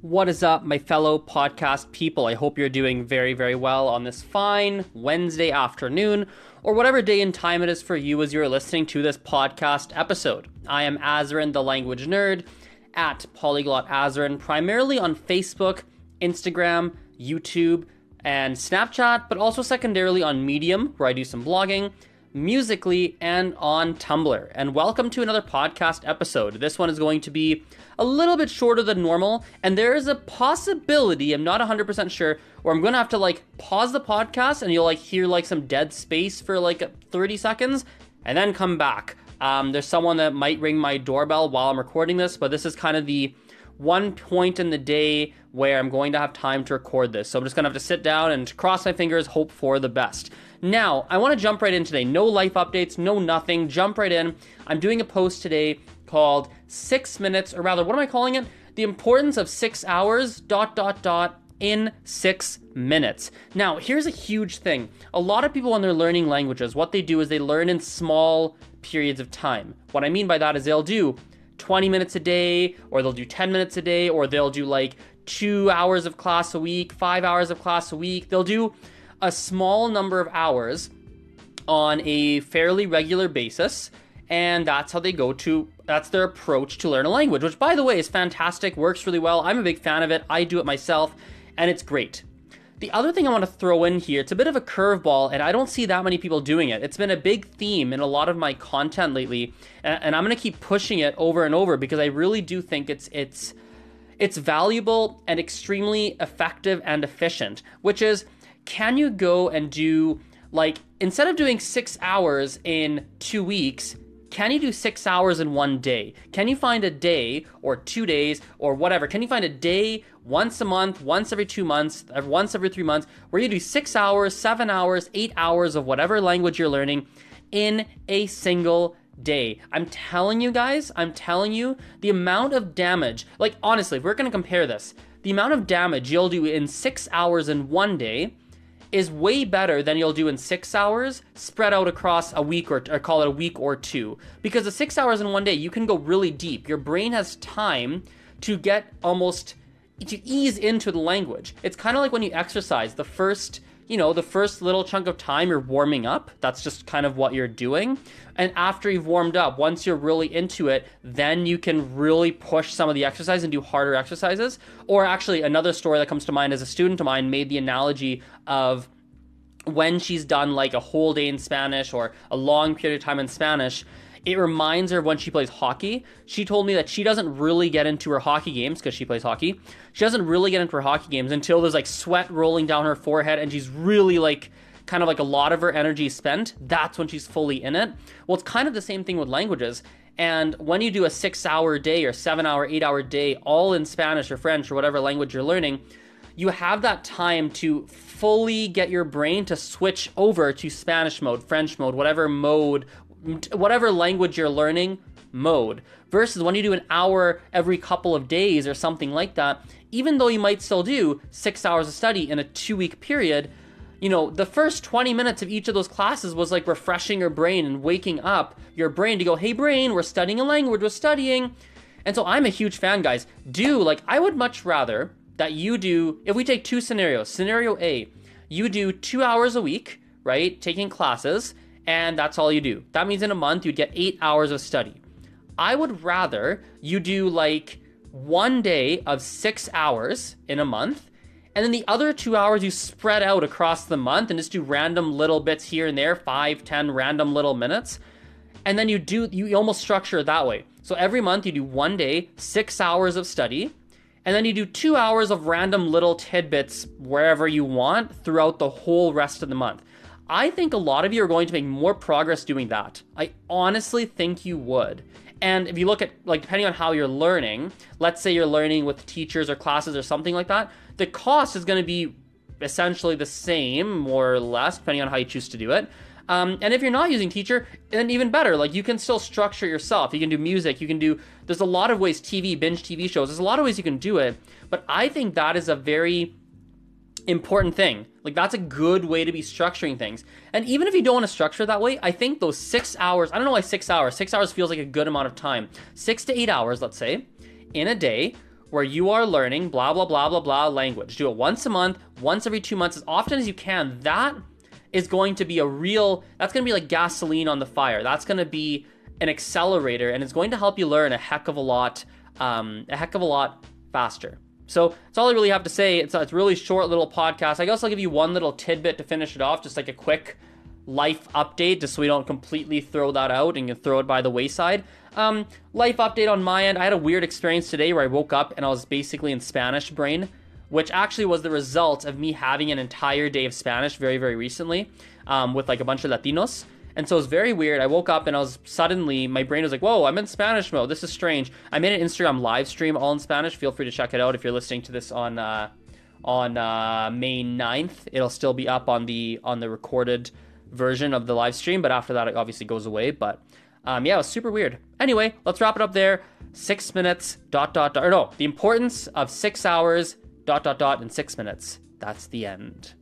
What is up, my fellow podcast people? I hope you're doing very, very well on this fine Wednesday afternoon, or whatever day and time it is for you as you're listening to this podcast episode. I am Azarin, the language nerd, at Polyglot Azarin, primarily on Facebook, Instagram, YouTube, and Snapchat, but also secondarily on Medium, where I do some blogging, Musical.ly, and on Tumblr. And welcome to another podcast episode. This one is going to be a little bit shorter than normal, and there is a possibility, I'm not 100% sure, where I'm going to have to like pause the podcast and you'll like hear like some dead space for like 30 seconds and then come back. Um, there's someone that might ring my doorbell while I'm recording this, but this is kind of the one point in the day where I'm going to have time to record this. So I'm just going to have to sit down and cross my fingers, hope for the best. Now, I want to jump right in today. No life updates, no nothing. Jump right in. I'm doing a post today called Six Minutes, or rather, what am I calling it? The importance of six hours, dot, dot, dot, in six minutes. Now, here's a huge thing. A lot of people, when they're learning languages, what they do is they learn in small periods of time. What I mean by that is they'll do 20 minutes a day, or they'll do 10 minutes a day, or they'll do like two hours of class a week, five hours of class a week. They'll do a small number of hours on a fairly regular basis and that's how they go to that's their approach to learn a language which by the way is fantastic works really well. I'm a big fan of it. I do it myself and it's great the other thing i want to throw in here it's a bit of a curveball and i don't see that many people doing it. It's been a big theme in a lot of my content lately and, i'm going to keep pushing it over and over because i really do think it's it's it's valuable and extremely effective and efficient which is can you go and do like instead of doing six hours in two weeks can you do six hours in one day? Can you find a day or two days or whatever? Can you find a day once a month, once every two months, once every three months, where you do six hours, seven hours, eight hours of whatever language you're learning in a single day? I'm telling you guys, I'm telling you, the amount of damage, like honestly, if we're gonna compare this, the amount of damage you'll do in six hours in one day is way better than you'll do in six hours spread out across a week or, or call it a week or two. Because the six hours in one day, you can go really deep. Your brain has time to get almost to ease into the language. It's kind of like when you exercise. The first you know, the first little chunk of time you're warming up. That's just kind of what you're doing. And after you've warmed up, once you're really into it, then you can really push some of the exercise and do harder exercises. Or actually, another story that comes to mind as a student of mine made the analogy of when she's done like a whole day in Spanish or a long period of time in Spanish, it reminds her of when she plays hockey. She told me that she doesn't really get into her hockey games because she plays hockey. She doesn't really get into her hockey games until there's like sweat rolling down her forehead and she's really like kind of like a lot of her energy spent. That's when she's fully in it. Well, it's kind of the same thing with languages. And when you do a six hour day or seven hour, eight hour day, all in Spanish or French or whatever language you're learning, you have that time to fully get your brain to switch over to Spanish mode, French mode, whatever mode whatever language you're learning mode. Versus when you do an hour every couple of days or something like that even though you might still do six hours of study in a two week period you know the first 20 minutes of each of those classes was like refreshing your brain and waking up your brain to go hey brain we're studying a language we're studying. And so i'm a huge fan guys. Do like i would much rather that you do if we take two scenarios. Scenario a you do two hours a week right taking classes and that's all you do. That means in a month you'd get eight hours of study. I would rather you do like one day of six hours in a month, and then the other two hours you spread out across the month and just do random little bits here and there, five, ten random little minutes. And then you do, you almost structure it that way. So every month you do one day, six hours of study, and then you do two hours of random little tidbits wherever you want throughout the whole rest of the month. I think a lot of you are going to make more progress doing that. I honestly think you would. And if you look at, like, depending on how you're learning, let's say you're learning with teachers or classes or something like that, the cost is going to be essentially the same, more or less, depending on how you choose to do it. Um, and if you're not using teacher, then even better. Like you can still structure yourself. You can do music. You can do. There's a lot of ways. TV, binge TV shows. There's a lot of ways you can do it. But I think that is a very important thing. Like that's a good way to be structuring things. And even if you don't want to structure that way, I think those six hours, I don't know why six hours, six hours feels like a good amount of time. Six to eight hours, let's say, in a day where you are learning blah blah blah blah blah language. Do it once a month, once every two months, as often as you can. That is going to be a real. That's going to be like gasoline on the fire. That's going to be an accelerator, and it's going to help you learn a heck of a lot, um, a heck of a lot faster. So that's all I really have to say. It's a, it's really short little podcast. I guess I'll give you one little tidbit to finish it off, just like a quick life update, just so we don't completely throw that out and you throw it by the wayside. Um, life update on my end. I had a weird experience today where I woke up and I was basically in Spanish brain, which actually was the result of me having an entire day of Spanish very, very recently um, with like a bunch of Latinos. And so it was very weird. I woke up and I was suddenly, my brain was like, whoa, I'm in Spanish mode. This is strange. I made an Instagram live stream all in Spanish. Feel free to check it out if you're listening to this on uh, on uh, May 9th. It'll still be up on the on the recorded version of the live stream, but after that, it obviously goes away. But um, yeah, it was super weird. Anyway, let's wrap it up there. Six minutes, dot, dot, dot. Or no, the importance of six hours, dot, dot, dot, in six minutes. That's the end.